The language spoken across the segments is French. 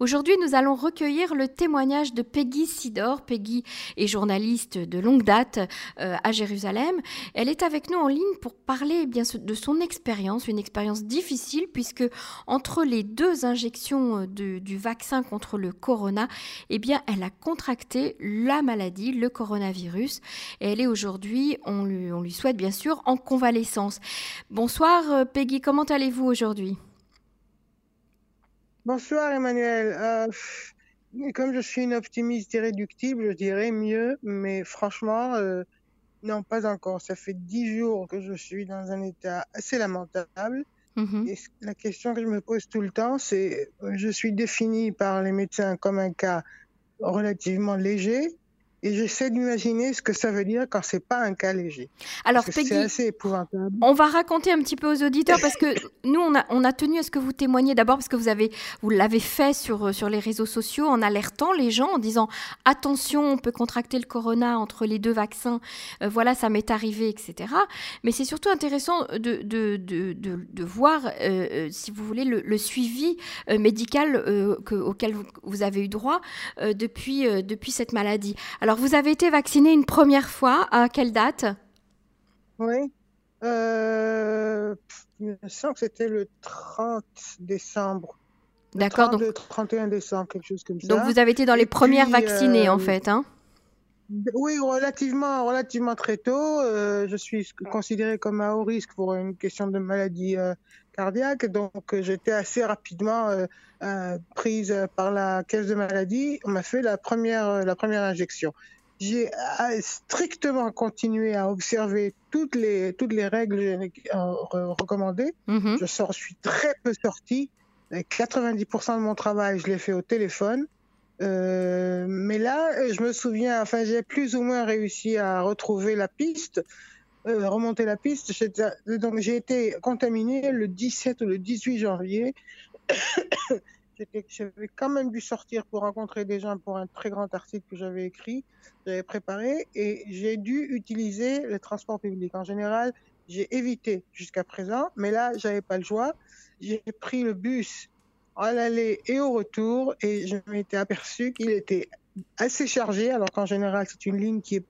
Aujourd'hui, nous allons recueillir le témoignage de Peggy Sidor. Peggy est journaliste de longue date euh, à Jérusalem. Elle est avec nous en ligne pour parler bien de son expérience, une expérience difficile puisque entre les deux injections euh, du vaccin contre le corona, eh bien, elle a contracté la maladie, le coronavirus. Et elle est aujourd'hui, on lui, on lui souhaite bien sûr, en convalescence. Bonsoir euh, Peggy, comment allez-vous aujourd'hui? Bonsoir Emmanuel. Euh, comme je suis une optimiste irréductible, je dirais mieux, mais franchement, euh, non, pas encore. Ça fait dix jours que je suis dans un état assez lamentable. Mhm. Et la question que je me pose tout le temps, c'est je suis définie par les médecins comme un cas relativement léger, et j'essaie d'imaginer ce que ça veut dire quand c'est pas un cas léger. Alors, assez épouvantable. On va raconter un petit peu aux auditeurs parce que nous, on a, on a tenu à ce que vous témoigniez d'abord parce que vous avez, vous l'avez fait sur, euh, sur les réseaux sociaux en alertant les gens en disant attention, on peut contracter le corona entre les deux vaccins. Euh, voilà, ça m'est arrivé, etc. Mais c'est surtout intéressant de, de, de, de, voir, euh, si vous voulez, le, suivi médical que, auquel vous, vous, avez eu droit depuis, depuis cette maladie. Alors, alors, vous avez été vacciné une première fois. À quelle date? Oui. Euh, je sens que c'était le 30 décembre. D'accord. Donc, le 31 décembre, quelque chose comme ça. Donc, vous avez été dans les premières vaccinées, en euh, fait. Hein? oui, relativement, relativement très tôt. Euh, je suis considéré comme à haut risque pour une question de maladie cardiaque, donc j'étais assez rapidement euh, prise par la caisse de maladie, on m'a fait la première, euh, la première injection. J'ai euh, strictement continué à observer toutes les, toutes les règles recommandées. Mm-hmm. Je sors, suis très peu sorti. 90% de mon travail, je l'ai fait au téléphone. Euh, mais là, je me souviens, enfin, j'ai plus ou moins réussi à retrouver la piste, euh, remonter la piste. Donc, j'ai été contaminé le 17 ou le 18 janvier. J'avais quand même dû sortir pour rencontrer des gens pour un très grand article que j'avais écrit, j'avais préparé, et j'ai dû utiliser le transport public. En général, j'ai évité jusqu'à présent, mais là, j'avais pas le choix. J'ai pris le bus à l'aller et au retour, et je m'étais aperçu qu'il était assez chargé, alors qu'en général, c'est une ligne qui est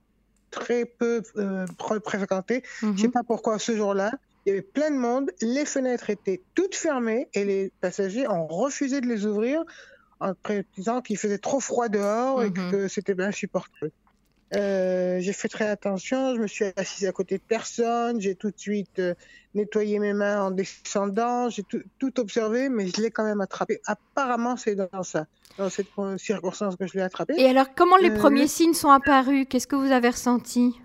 très peu euh, fréquentée. Je ne sais pas pourquoi ce jour-là, il y avait plein de monde, les fenêtres étaient toutes fermées et les passagers ont refusé de les ouvrir en disant qu'il faisait trop froid dehors et mhm. que c'était bien insupportable. Euh, j'ai fait très attention, je me suis assise à côté de personne, j'ai tout de suite euh, nettoyé mes mains en descendant, j'ai tout, tout, observé, mais je l'ai quand même attrapé. Apparemment, c'est dans ça, dans cette circonstance que je l'ai attrapé. Et alors, comment les euh, premiers signes sont apparus? Qu'est-ce que vous avez ressenti?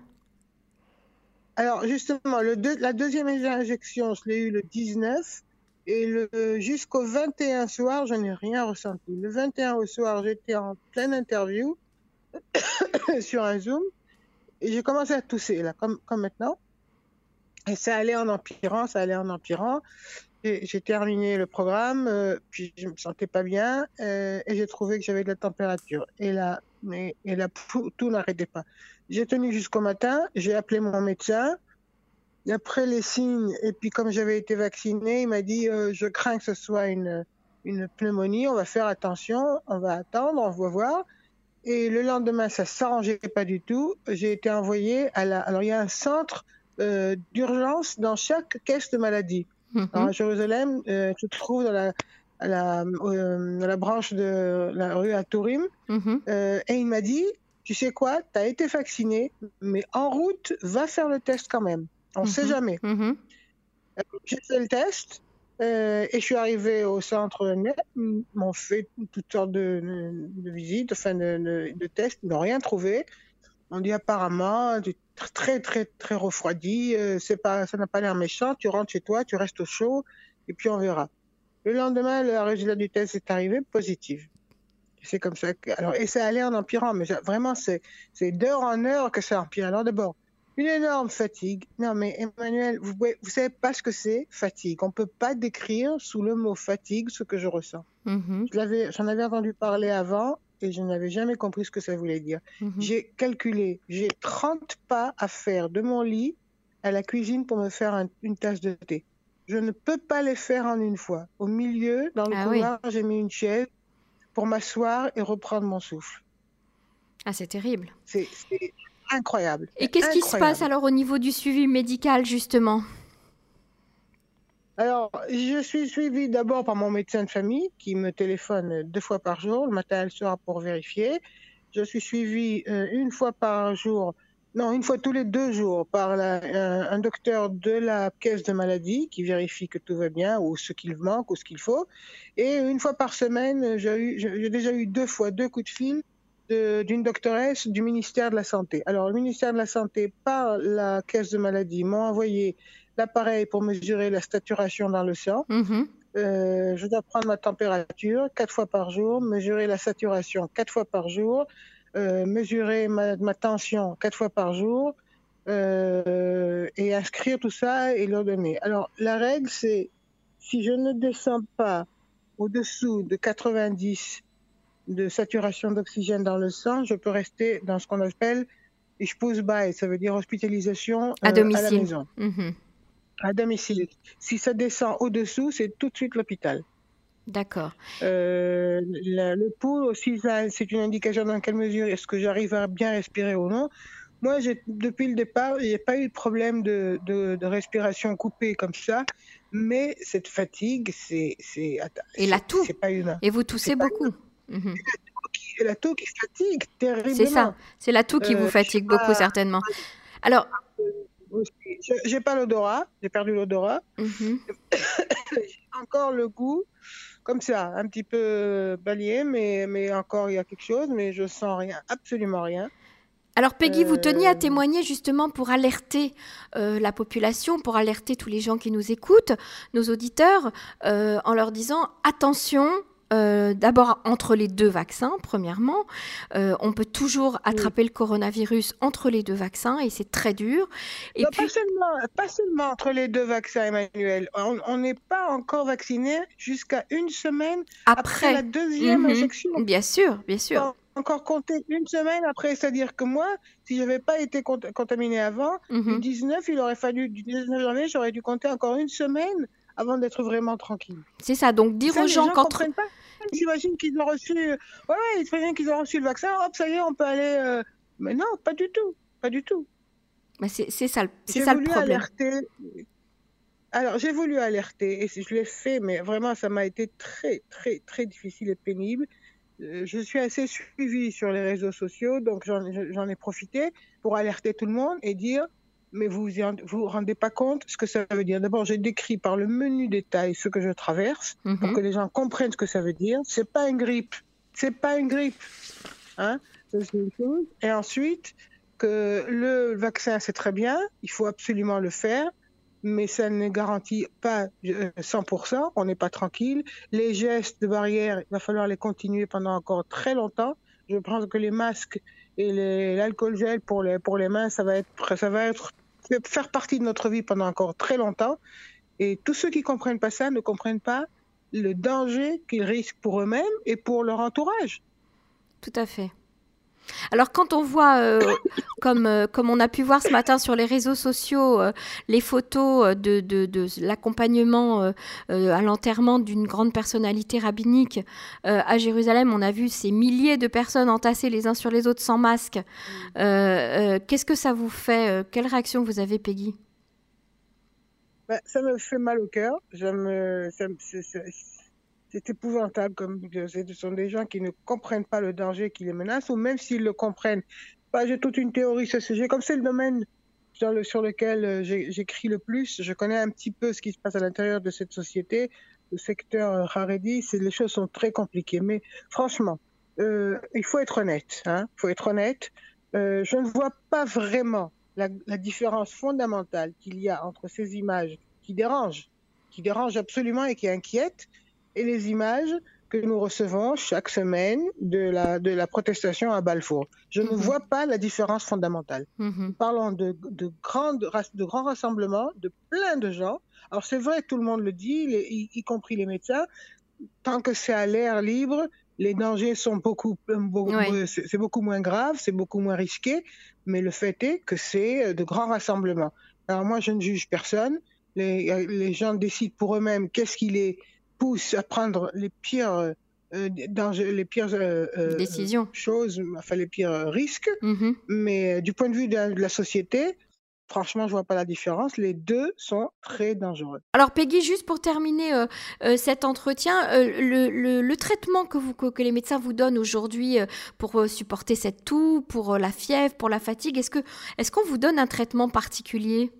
Alors justement, le la deuxième injection, je l'ai eu le 19 et jusqu'au 21 soir, je n'ai rien ressenti. Le 21 au soir, j'étais en pleine interview sur un Zoom et j'ai commencé à tousser là, comme, comme maintenant. Et ça allait en empirant, ça allait en empirant. J'ai terminé le programme, euh, puis je me sentais pas bien euh, et j'ai trouvé que j'avais de la température. Et là, mais, et là tout n'arrêtait pas. J'ai tenu jusqu'au matin, j'ai appelé mon médecin. Et après les signes, et puis comme j'avais été vacciné, il m'a dit euh, je crains que ce soit une, une pneumonie, on va faire attention, on va attendre, on va voir. Et le lendemain, ça s'arrangeait pas du tout. J'ai été envoyé à la. Alors il y a un centre euh, d'urgence dans chaque caisse de maladie. Mhm. à Jérusalem, euh, tu te trouves dans la, à la, euh, la branche de la rue à Tourim. Mhm. Euh, et il m'a dit tu sais quoi, tu as été vacciné, mais en route, va faire le test quand même. On ne sait mhm. jamais. J'ai fait le test et je suis arrivé au centre. Ils m'ont fait toutes sortes de, visites, enfin de, tests. Ils n'ont rien trouvé. On dit apparemment, très très très refroidi. Euh, ça n'a pas l'air méchant. Tu rentres chez toi, tu restes au chaud et puis on verra. Le lendemain, le résultat du test est arrivé positif. C'est comme ça. Que, alors, et ça allait en empirant, mais vraiment, c'est d'heure en heure que ça empire. Alors d'abord, une énorme fatigue. Non, mais Emmanuel, vous ne savez pas ce que c'est, fatigue. On ne peut pas décrire sous le mot fatigue ce que je ressens. Mm-hmm. J'en avais, entendu parler avant et je n'avais jamais compris ce que ça voulait dire. Mm-hmm. J'ai calculé, j'ai 30 pas à faire de mon lit à la cuisine pour me faire une tasse de thé. Je ne peux pas les faire en une fois. Au milieu, dans le ah couloir, j'ai mis une chaise pour m'asseoir et reprendre mon souffle. Ah, c'est terrible. C'est incroyable. Et qu'est-ce qui se passe alors au niveau du suivi médical, justement? Alors, je suis suivie d'abord par mon médecin de famille qui me téléphone deux fois par jour, le matin et le soir pour vérifier. Je suis suivie euh, une fois par jour, non, une fois tous les deux jours par un, docteur de la caisse de maladie qui vérifie que tout va bien ou ce qu'il manque ou ce qu'il faut. Et une fois par semaine, j'ai déjà eu deux fois deux coups de fil d'une doctoresse du ministère de la Santé. Alors, le ministère de la Santé, par la caisse de maladie, m'a envoyé l'appareil pour mesurer la saturation dans le sang. Mm-hmm. Euh, je dois prendre ma température quatre fois par jour, mesurer la saturation quatre fois par jour, euh, mesurer ma, tension quatre fois par jour euh, et inscrire tout ça et le donner. Alors, la règle, c'est si je ne descends pas au-dessous de 90 de saturation d'oxygène dans le sang, je peux rester dans ce qu'on appelle je pose bas, ça veut dire hospitalisation à, domicile. à la maison. Mm-hmm à domicile. Si ça descend au-dessous, c'est tout de suite l'hôpital. D'accord. Euh, le pouls aussi, c'est une indication dans quelle mesure est-ce que j'arrive à bien respirer ou non. Moi, depuis le départ, il n'y a pas eu de problème de, de, respiration coupée comme ça, mais cette fatigue, c'est. Et la toux. pas humain. Et vous toussez beaucoup. Mhm. la toux qui fatigue terriblement. C'est ça. C'est la toux qui vous euh, fatigue beaucoup, certainement. Alors, j'ai pas l'odorat, j'ai perdu l'odorat. Mhm. encore le goût, comme ça, un petit peu balayé, mais, mais encore il y a quelque chose, mais je sens rien, absolument rien. Alors Peggy, vous teniez à euh, témoigner justement pour alerter euh, la population, pour alerter tous les gens qui nous écoutent, nos auditeurs, euh, en leur disant attention, euh, d'abord entre les deux vaccins, premièrement. Euh, on peut toujours attraper le coronavirus entre les deux vaccins et c'est très dur. Et pas, seulement, entre les deux vaccins, Emmanuel. On n'est pas encore vacciné jusqu'à une semaine après, la deuxième mhm. injection. Bien sûr, bien sûr. encore compter une semaine après, c'est-à-dire que moi, si je n'avais pas été contaminé avant, du 19, mhm. il aurait fallu, du 19 janvier, j'aurais dû compter encore une semaine avant d'être vraiment tranquille. C'est ça, donc dire aux gens, quand. Pas. J'imagine qu'ils ont reçu. Ouais, ouais, ils qu'ils ont reçu le vaccin, hop, ça y est, on peut aller. Euh, mais non, pas du tout. Pas du tout. Mais c'est ça, c'est ça le problème. Alerter... Alors, j'ai voulu alerter, et je l'ai fait, mais vraiment, ça m'a été très, très, très difficile et pénible. Euh, je suis assez suivie sur les réseaux sociaux, donc j'en ai profité pour alerter tout le monde et dire mais vous vous rendez pas compte ce que ça veut dire. D'abord, j'ai décrit par le menu détail ce que je traverse pour mhm. que les gens comprennent ce que ça veut dire. C'est pas une grippe, c'est pas une grippe, hein. Et ensuite, que le vaccin c'est très bien, il faut absolument le faire, mais ça ne garantit pas 100%. Euh, On n'est pas tranquille. Les gestes de barrière, il va falloir les continuer pendant encore très longtemps. Je pense que les masques et l'alcool gel pour les, pour les mains, ça va être, ça va être faire partie de notre vie pendant encore très longtemps. Et tous ceux qui comprennent pas ça ne comprennent pas le danger qu'ils risquent pour eux-mêmes et pour leur entourage. Tout à fait. Alors quand on voit, euh, comme, euh, comme on a pu voir ce matin sur les réseaux sociaux, euh, les photos de, de, de l'accompagnement à l'enterrement d'une grande personnalité rabbinique à Jérusalem, on a vu ces milliers de personnes entassées les uns sur les autres sans masque. Qu'est-ce que ça vous fait Quelle réaction vous avez, Peggy? Bah, Ça me fait mal au cœur. Je me, c'est épouvantable. Comme ce sont des gens qui ne comprennent pas le danger qui les menace, ou même s'ils le comprennent. J'ai toute une théorie sur ce sujet. Comme c'est le domaine sur, le, sur lequel euh, j'écris le plus, je connais un petit peu ce qui se passe à l'intérieur de cette société. Le secteur euh, Haredi, les choses sont très compliquées. Mais franchement, euh, il faut être honnête. Hein, faut être honnête. je ne vois pas vraiment la différence fondamentale qu'il y a entre ces images qui dérangent, qui dérangent absolument et qui inquiètent, et les images que nous recevons chaque semaine de la, de la protestation à Balfour. Je ne mhm. vois pas la différence fondamentale. Mhm. Parlons de, de, grandes, de grands rassemblements, de plein de gens. Alors c'est vrai, tout le monde le dit, y, compris les médecins, tant que c'est à l'air libre, les dangers sont beaucoup, c'est beaucoup moins grave, c'est beaucoup moins risqué, mais le fait est que c'est de grands rassemblements. Alors moi, je ne juge personne. Les, les gens décident pour eux-mêmes qu'est-ce qu'il est pousse à prendre les pires, dans les pires décisions, choses, enfin les pires risques. Mmh Mais du point de vue de la société, Franchement, je vois pas la différence. Les deux sont très dangereux. Alors Peggy, juste pour terminer euh, euh, cet entretien, euh, le, traitement que, vous, que, les médecins vous donnent aujourd'hui pour supporter cette toux, pour la fièvre, pour la fatigue, est-ce que est-ce qu'on vous donne un traitement particulier?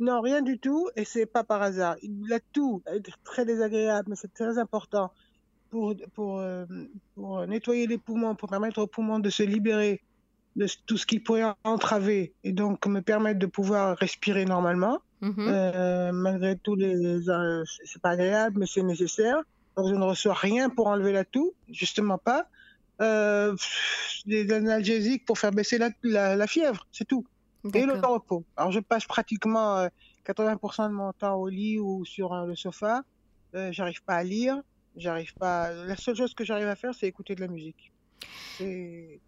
Non, rien du tout, et c'est pas par hasard. La toux est très désagréable, mais c'est très important pour, pour, pour nettoyer les poumons, pour permettre aux poumons de se libérer de tout ce qui pourrait entraver et donc me permettre de pouvoir respirer normalement. Mhm. Euh, malgré tout, les, euh, c'est pas agréable, mais c'est nécessaire. Donc je ne reçois rien pour enlever la toux, justement pas. Euh, des analgésiques pour faire baisser la, la, fièvre, c'est tout. Et le repos. Alors je passe pratiquement 80% de mon temps au lit ou sur le sofa. j'arrive pas à lire, j'arrive pas. La seule chose que j'arrive à faire, c'est écouter de la musique. Et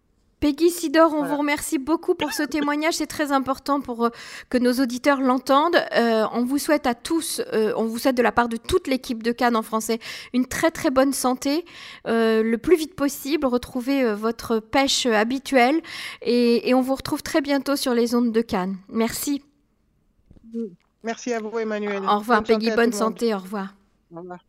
Peggy Sidor, on vous remercie beaucoup pour ce témoignage. C'est très important pour euh, que nos auditeurs l'entendent. Euh, on vous souhaite à tous, euh, on vous souhaite de la part de toute l'équipe de Cannes en français, une très très bonne santé, le plus vite possible. Retrouvez votre pêche habituelle et, on vous retrouve très bientôt sur les ondes de Cannes. Merci. Merci à vous, Emmanuel. Au revoir, Peggy. bonne santé. Au revoir. Au revoir.